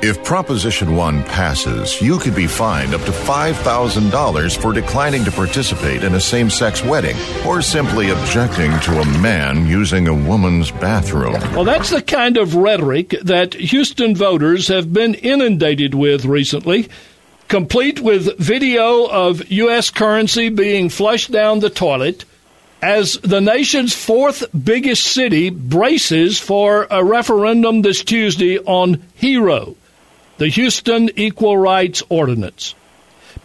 If Proposition 1 passes, you could be fined up to $5,000 for declining to participate in a same sex wedding or simply objecting to a man using a woman's bathroom. Well, that's the kind of rhetoric that Houston voters have been inundated with recently, complete with video of U.S. currency being flushed down the toilet as the nation's fourth biggest city braces for a referendum this Tuesday on HERO the Houston Equal Rights Ordinance.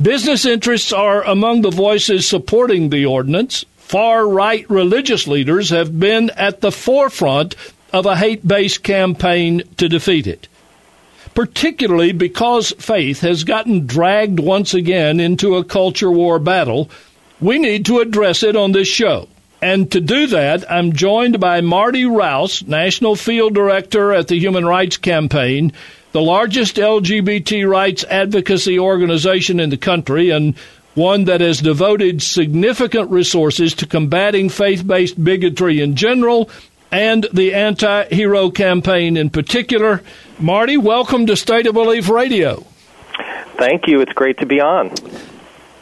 Business interests are among the voices supporting the ordinance. Far right religious leaders have been at the forefront of a hate based campaign to defeat it. Particularly because faith has gotten dragged once again into a culture war battle, we need to address it on this show. And to do that, I'm joined by Marty Rouse, National Field Director at the Human Rights Campaign, the largest LGBT rights advocacy organization in the country and one that has devoted significant resources to combating faith based bigotry in general and the anti hero campaign in particular. Marty, welcome to State of Belief Radio. Thank you. It's great to be on.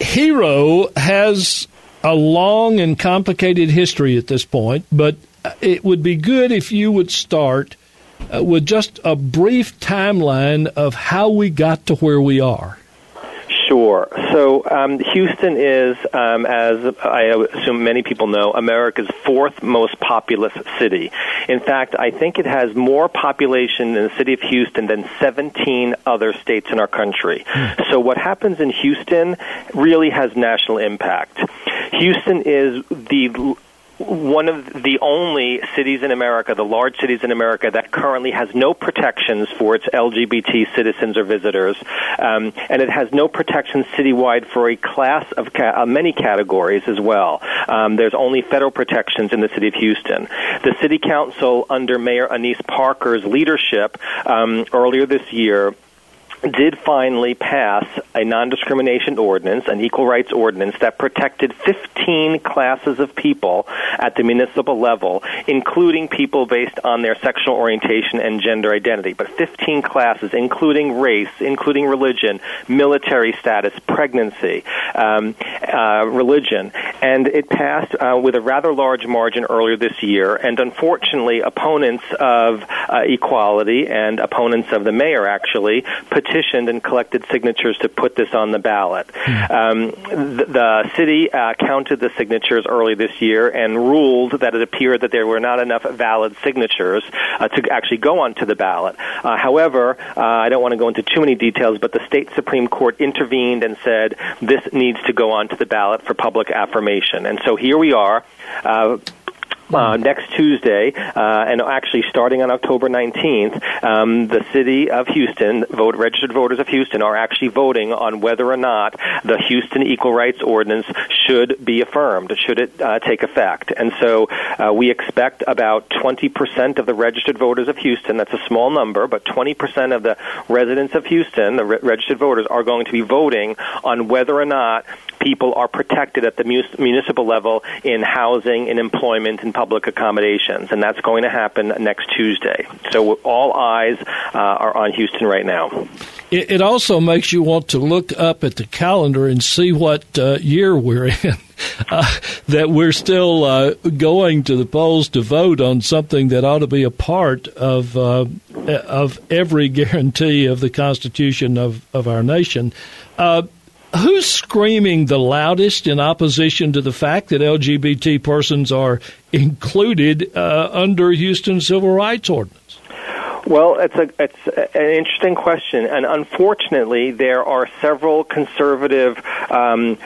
Hero has a long and complicated history at this point, but it would be good if you would start uh, with just a brief timeline of how we got to where we are. Sure. So um, Houston is, um, as I assume many people know, America's fourth most populous city. In fact, I think it has more population in the city of Houston than 17 other states in our country. Hmm. So what happens in Houston really has national impact. Houston is the one of the only cities in America, the large cities in America, that currently has no protections for its LGBT citizens or visitors, um, and it has no protections citywide for a class of ca- uh, many categories as well. Um, there's only federal protections in the city of Houston. The city council, under Mayor Annise Parker's leadership, um, earlier this year did finally pass a non discrimination ordinance, an equal rights ordinance, that protected 15 classes of people at the municipal level, including people based on their sexual orientation and gender identity. But 15 classes, including race, including religion, military status, pregnancy, um, uh, religion. And it passed uh, with a rather large margin earlier this year. And unfortunately, opponents of uh, equality and opponents of the mayor actually petitioned and collected signatures to put this on the ballot. Hmm. Um, the, the, city uh, counted the signatures early this year and ruled that it appeared that there were not enough valid signatures uh, to actually go onto the ballot. Uh, however, uh, I don't want to go into too many details, but the state Supreme Court intervened and said this needs to go onto the ballot for public affirmation. And so here we are. Uh, uh, next Tuesday, uh, and actually starting on October 19th, um, the city of Houston, vote, registered voters of Houston, are actually voting on whether or not the Houston Equal Rights Ordinance should be affirmed, should it uh, take effect. And so uh, we expect about 20% of the registered voters of Houston, that's a small number, but 20% of the residents of Houston, the re- registered voters, are going to be voting on whether or not people are protected at the municipal level in housing, in employment, in public accommodations, and that's going to happen next Tuesday. So all eyes uh, are on Houston right now. It, also makes you want to look up at the calendar and see what uh, year we're in. Uh, that we're still uh, going to the polls to vote on something that ought to be a part of uh, of every guarantee of the Constitution of, of our nation. Who's screaming the loudest in opposition to the fact that LGBT persons are included uh, under Houston's civil rights ordinance? Well, it's a it's an interesting question, and unfortunately, there are several conservative um,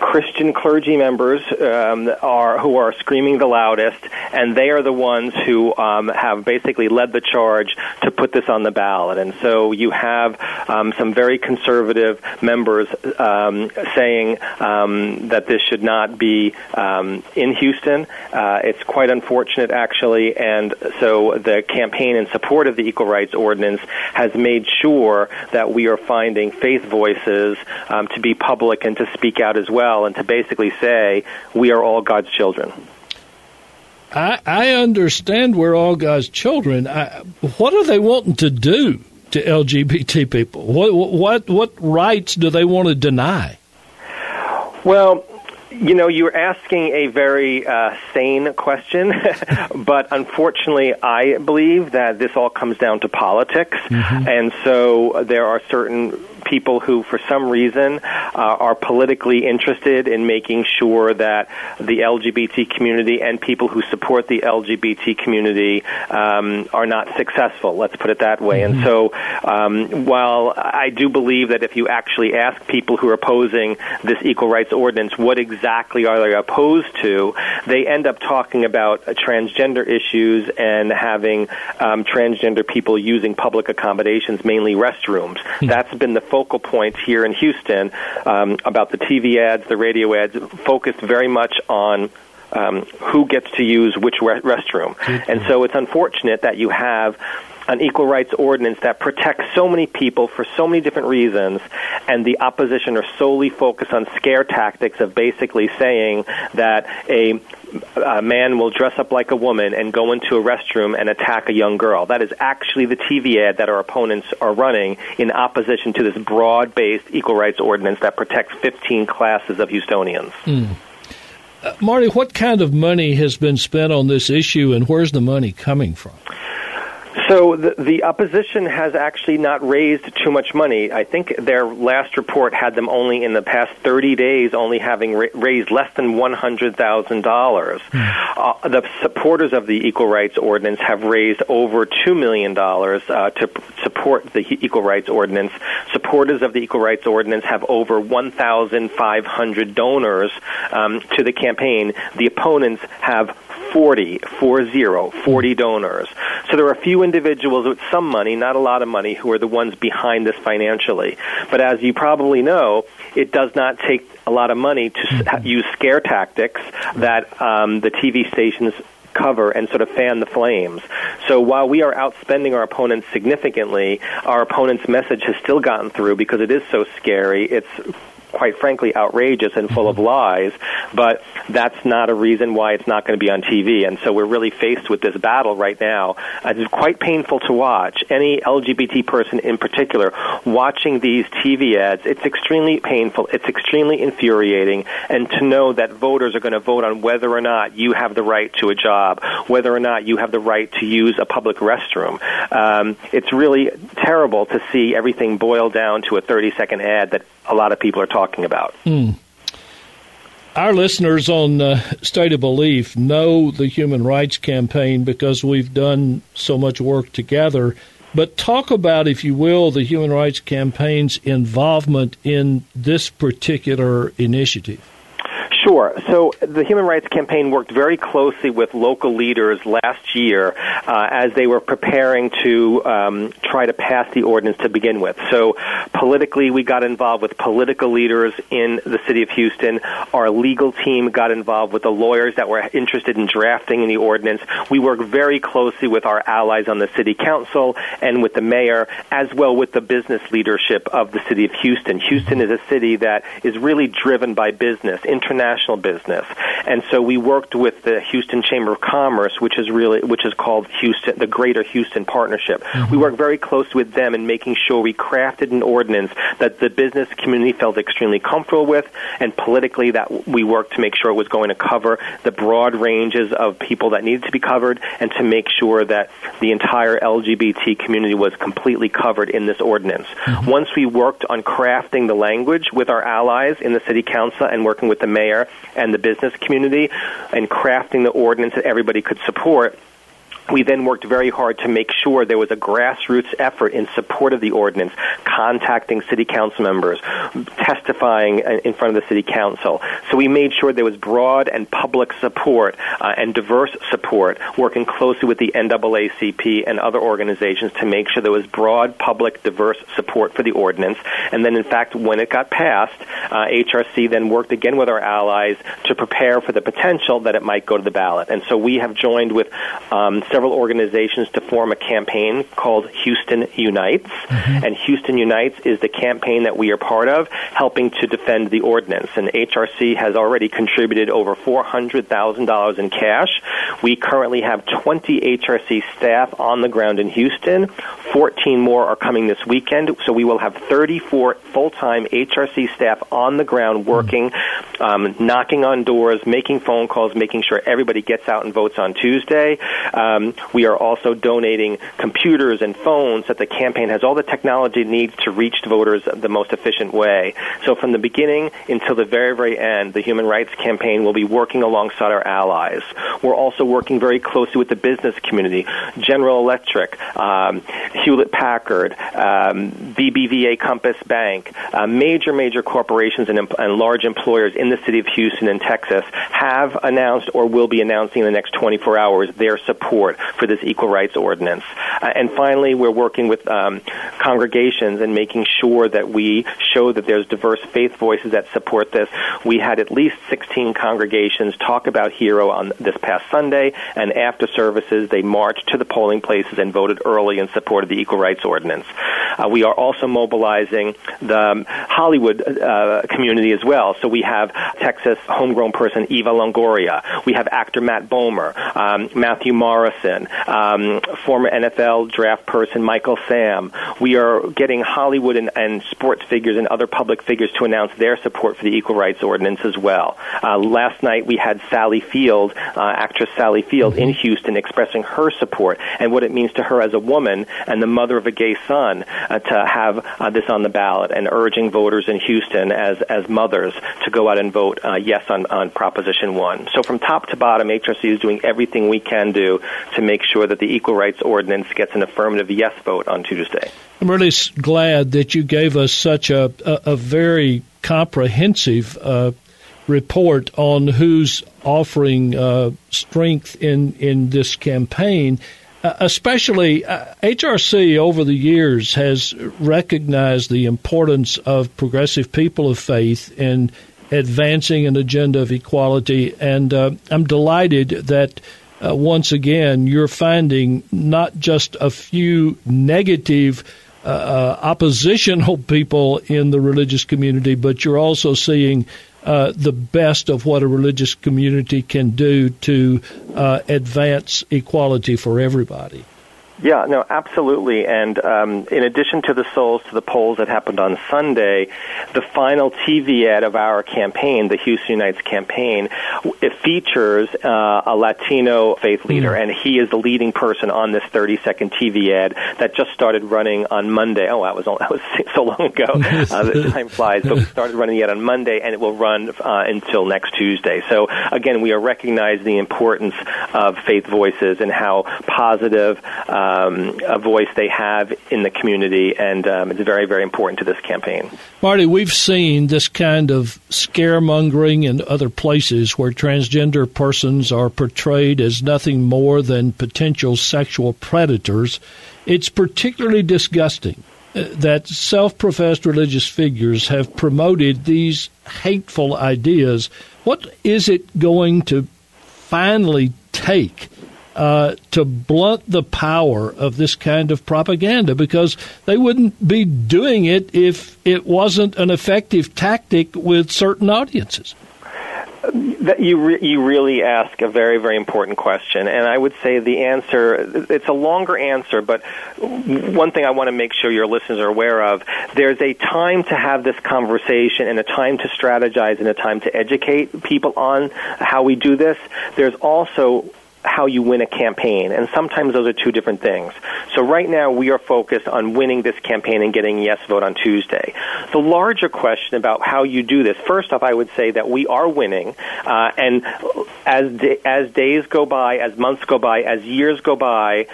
Christian clergy members um, are who are screaming the loudest, and they are the ones who um, have basically led the charge to put this on the ballot. And so you have um, some very conservative members um, saying um, that this should not be um, in Houston. Uh, it's quite unfortunate, actually, and so the campaign in support of the Equal Rights Ordinance has made sure that we are finding faith voices to be public and to speak out as well, and to basically say we are all God's children. I, I understand we're all God's children. I, what are they wanting to do to LGBT people? What what what rights do they want to deny? Well, you know, you're asking a very uh, sane question, but unfortunately, I believe that this all comes down to politics, mm-hmm. and so there are certain people who, for some reason, uh, are politically interested in making sure that the LGBT community and people who support the LGBT community um, are not successful. Let's put it that way. Mm-hmm. And so, um, while I do believe that if you actually ask people who are opposing this equal rights ordinance what exactly are they opposed to, they end up talking about transgender issues and having um, transgender people using public accommodations, mainly restrooms. Mm-hmm. That's been the focal point here in Houston um, about the TV ads, the radio ads, focused very much on um, who gets to use which re- restroom. And so it's unfortunate that you have an equal rights ordinance that protects so many people for so many different reasons, and the opposition are solely focused on scare tactics of basically saying that a a man will dress up like a woman and go into a restroom and attack a young girl. That is actually the TV ad that our opponents are running in opposition to this broad based equal rights ordinance that protects 15 classes of Houstonians. Mm. Uh, Marty, what kind of money has been spent on this issue and where's the money coming from? So the, the opposition has actually not raised too much money. I think their last report had them only in the past 30 days only having ra- raised less than $100,000. Mm. Uh, the supporters of the Equal Rights Ordinance have raised over $2 million uh, to p- support the Equal Rights Ordinance. Supporters of the Equal Rights Ordinance have over 1,500 donors um, to the campaign. The opponents have 40, 40, 40 donors. So there are a few individuals with some money, not a lot of money, who are the ones behind this financially. But as you probably know, it does not take a lot of money to mm-hmm. use scare tactics that um, the TV stations cover and sort of fan the flames. So while we are outspending our opponents significantly, our opponent's message has still gotten through because it is so scary. It's quite frankly outrageous and full of mm-hmm. lies, but that's not a reason why it's not going to be on TV. And so we're really faced with this battle right now. It's quite painful to watch. Any LGBT person in particular watching these TV ads, it's extremely painful. It's extremely infuriating. And to know that voters are going to vote on whether or not you have the right to a job, whether or not you have the right to use a public restroom. Um, it's really terrible to see everything boil down to a 30 second ad that a lot of people are talking about. Mm. Our listeners on uh, State of Belief know the Human Rights Campaign because we've done so much work together. But talk about, if you will, the Human Rights Campaign's involvement in this particular initiative. Sure. So the Human Rights Campaign worked very closely with local leaders last year uh, as they were preparing to um, try to pass the ordinance to begin with. So politically, we got involved with political leaders in the city of Houston. Our legal team got involved with the lawyers that were interested in drafting the ordinance. We worked very closely with our allies on the city council and with the mayor, as well with the business leadership of the city of Houston. Houston is a city that is really driven by business, international international business. And so we worked with the Houston Chamber of Commerce, which is really which is called Houston, the Greater Houston Partnership. Mm-hmm. We worked very close with them in making sure we crafted an ordinance that the business community felt extremely comfortable with, and politically that we worked to make sure it was going to cover the broad ranges of people that needed to be covered, and to make sure that the entire LGBT community was completely covered in this ordinance. Mm-hmm. Once we worked on crafting the language with our allies in the city council and working with the mayor and the business community and crafting the ordinance that everybody could support we then worked very hard to make sure there was a grassroots effort in support of the ordinance, contacting city council members, testifying in front of the city council. So we made sure there was broad and public support uh, and diverse support, working closely with the NAACP and other organizations to make sure there was broad, public, diverse support for the ordinance. And then, in fact, when it got passed, uh, HRC then worked again with our allies to prepare for the potential that it might go to the ballot. And so we have joined with um, several several organizations to form a campaign called Houston Unites. Mm-hmm. And Houston Unites is the campaign that we are part of, helping to defend the ordinance. And HRC has already contributed over $400,000 in cash. We currently have 20 HRC staff on the ground in Houston. 14 more are coming this weekend, so we will have 34 full-time HRC staff on the ground working, um, knocking on doors, making phone calls, making sure everybody gets out and votes on Tuesday. Um, we are also donating computers and phones that the campaign has all the technology it needs to reach voters the most efficient way. So from the beginning until the very, very end, the Human Rights Campaign will be working alongside our allies. We're also working very closely with the business community, General Electric, um, Hewlett Packard, um, BBVA Compass Bank, uh, major, major corporations and, and large employers in the city of Houston and Texas have announced or will be announcing in the next 24 hours their support for this equal rights ordinance. Uh, and finally, we're working with um, congregations and making sure that we show that there's diverse faith voices that support this. We had at least 16 congregations talk about HERO on this past Sunday, and after services, they marched to the polling places and voted early in support of the equal rights ordinance. Uh, we are also mobilizing the um, Hollywood uh, community as well. So we have Texas homegrown person Eva Longoria. We have actor Matt Bomer, um, Matthew Morrison, um, former NFL draft person Michael Sam. We are getting Hollywood and, and, sports figures and other public figures to announce their support for the equal rights ordinance as well. Uh, last night we had Sally Field, uh, actress Sally Field, in mm-hmm. Houston expressing her support and what it means to her as a woman and the mother of a gay son to have uh, this on the ballot and urging voters in Houston as as mothers to go out and vote uh, yes on, on Proposition 1. So from top to bottom, HRC is doing everything we can do to make sure that the equal rights ordinance gets an affirmative yes vote on Tuesday. I'm really glad that you gave us such a, a, a very comprehensive uh, report on who's offering uh, strength in, in this campaign. Uh, especially uh, HRC over the years has recognized the importance of progressive people of faith in advancing an agenda of equality, and uh, I'm delighted that uh, once again you're finding not just a few negative uh, oppositional people in the religious community, but you're also seeing uh, the best of what a religious community can do to uh, advance equality for everybody. Yeah, no, absolutely. And um, in addition to the souls to the polls that happened on Sunday, the final TV ad of our campaign, the Houston Unites campaign, it features uh, a Latino faith leader, mm. and he is the leading person on this 30-second TV ad that just started running on Monday. Oh, that was that was so long ago. uh, the time flies. But we started running yet on Monday, and it will run uh, until next Tuesday. So again, we are recognizing the importance of faith voices and how positive. Uh, um, a voice they have in the community, and um, it's very, very important to this campaign. Marty, we've seen this kind of scaremongering in other places where transgender persons are portrayed as nothing more than potential sexual predators. It's particularly disgusting uh, that self professed religious figures have promoted these hateful ideas. What is it going to finally take uh, to blunt the power of this kind of propaganda because they wouldn't be doing it if it wasn't an effective tactic with certain audiences. You re- you really ask a very very important question, and I would say the answer it's a longer answer, but one thing I want to make sure your listeners are aware of: there's a time to have this conversation, and a time to strategize, and a time to educate people on how we do this. There's also how you win a campaign, and sometimes those are two different things. So right now we are focused on winning this campaign and getting yes vote on Tuesday. The larger question about how you do this, first off, I would say that we are winning, uh, and as as days go by, as months go by, as years go by,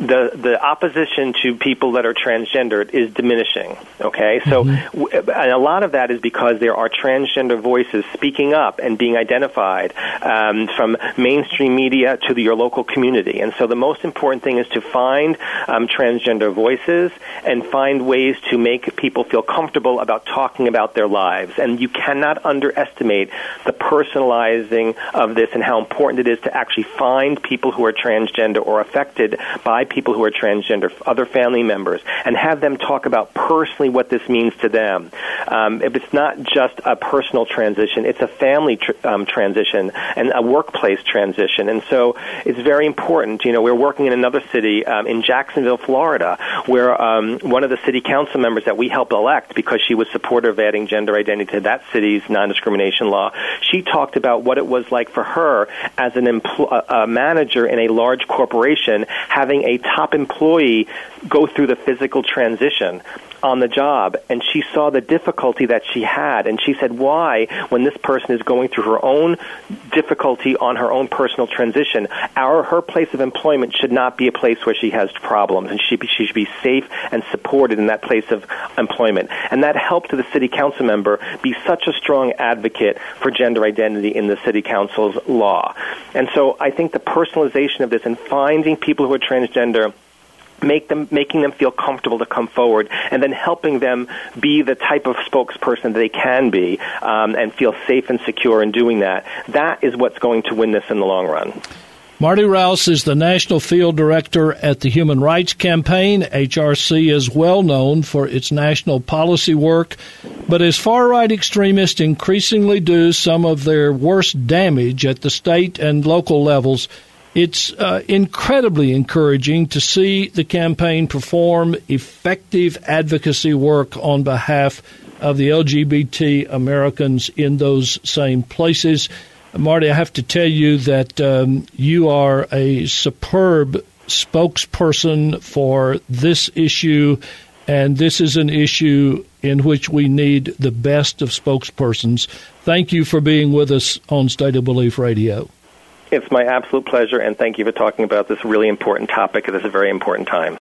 the the opposition to people that are transgendered is diminishing. Okay, so mm-hmm. and a lot of that is because there are transgender voices speaking up and being identified um, from mainstream media to the, your local community. And so the most important thing is to find um, transgender voices and find ways to make people feel comfortable about talking about their lives. And you cannot underestimate the personalizing of this and how important it is to actually find people who are transgender or affected by people who are transgender, other family members, and have them talk about personally what this means to them. Um, if it's not just a personal transition, it's a family tr- um, transition and a workplace transition. And so it's very important. You know, we're working in another city um, in Jacksonville, Florida, where um, one of the city council members that we helped elect because she was supportive of adding gender identity to that city's non-discrimination law, she talked about what it was like for her as an empl- a manager in a large corporation having a top employee go through the physical transition on the job and she saw the difficulty that she had and she said why when this person is going through her own difficulty on her own personal transition our her place of employment should not be a place where she has problems and she, she should be safe and supported in that place of employment. And that helped the city council member be such a strong advocate for gender identity in the city council's law. And so i think the personalization of this and finding people who are transgender make them making them feel comfortable to come forward and then helping them be the type of spokesperson they can be um, and feel safe and secure in doing that that is what's going to win this in the long run Marty Rouse is the National Field Director at the Human Rights Campaign. HRC is well known for its national policy work, but as far right extremists increasingly do some of their worst damage at the state and local levels, it's uh, incredibly encouraging to see the campaign perform effective advocacy work on behalf of the LGBT Americans in those same places. Marty, I have to tell you that um, you are a superb spokesperson for this issue, and this is an issue in which we need the best of spokespersons. Thank you for being with us on State of Belief Radio. It's my absolute pleasure, and thank you for talking about this really important topic at this very important time.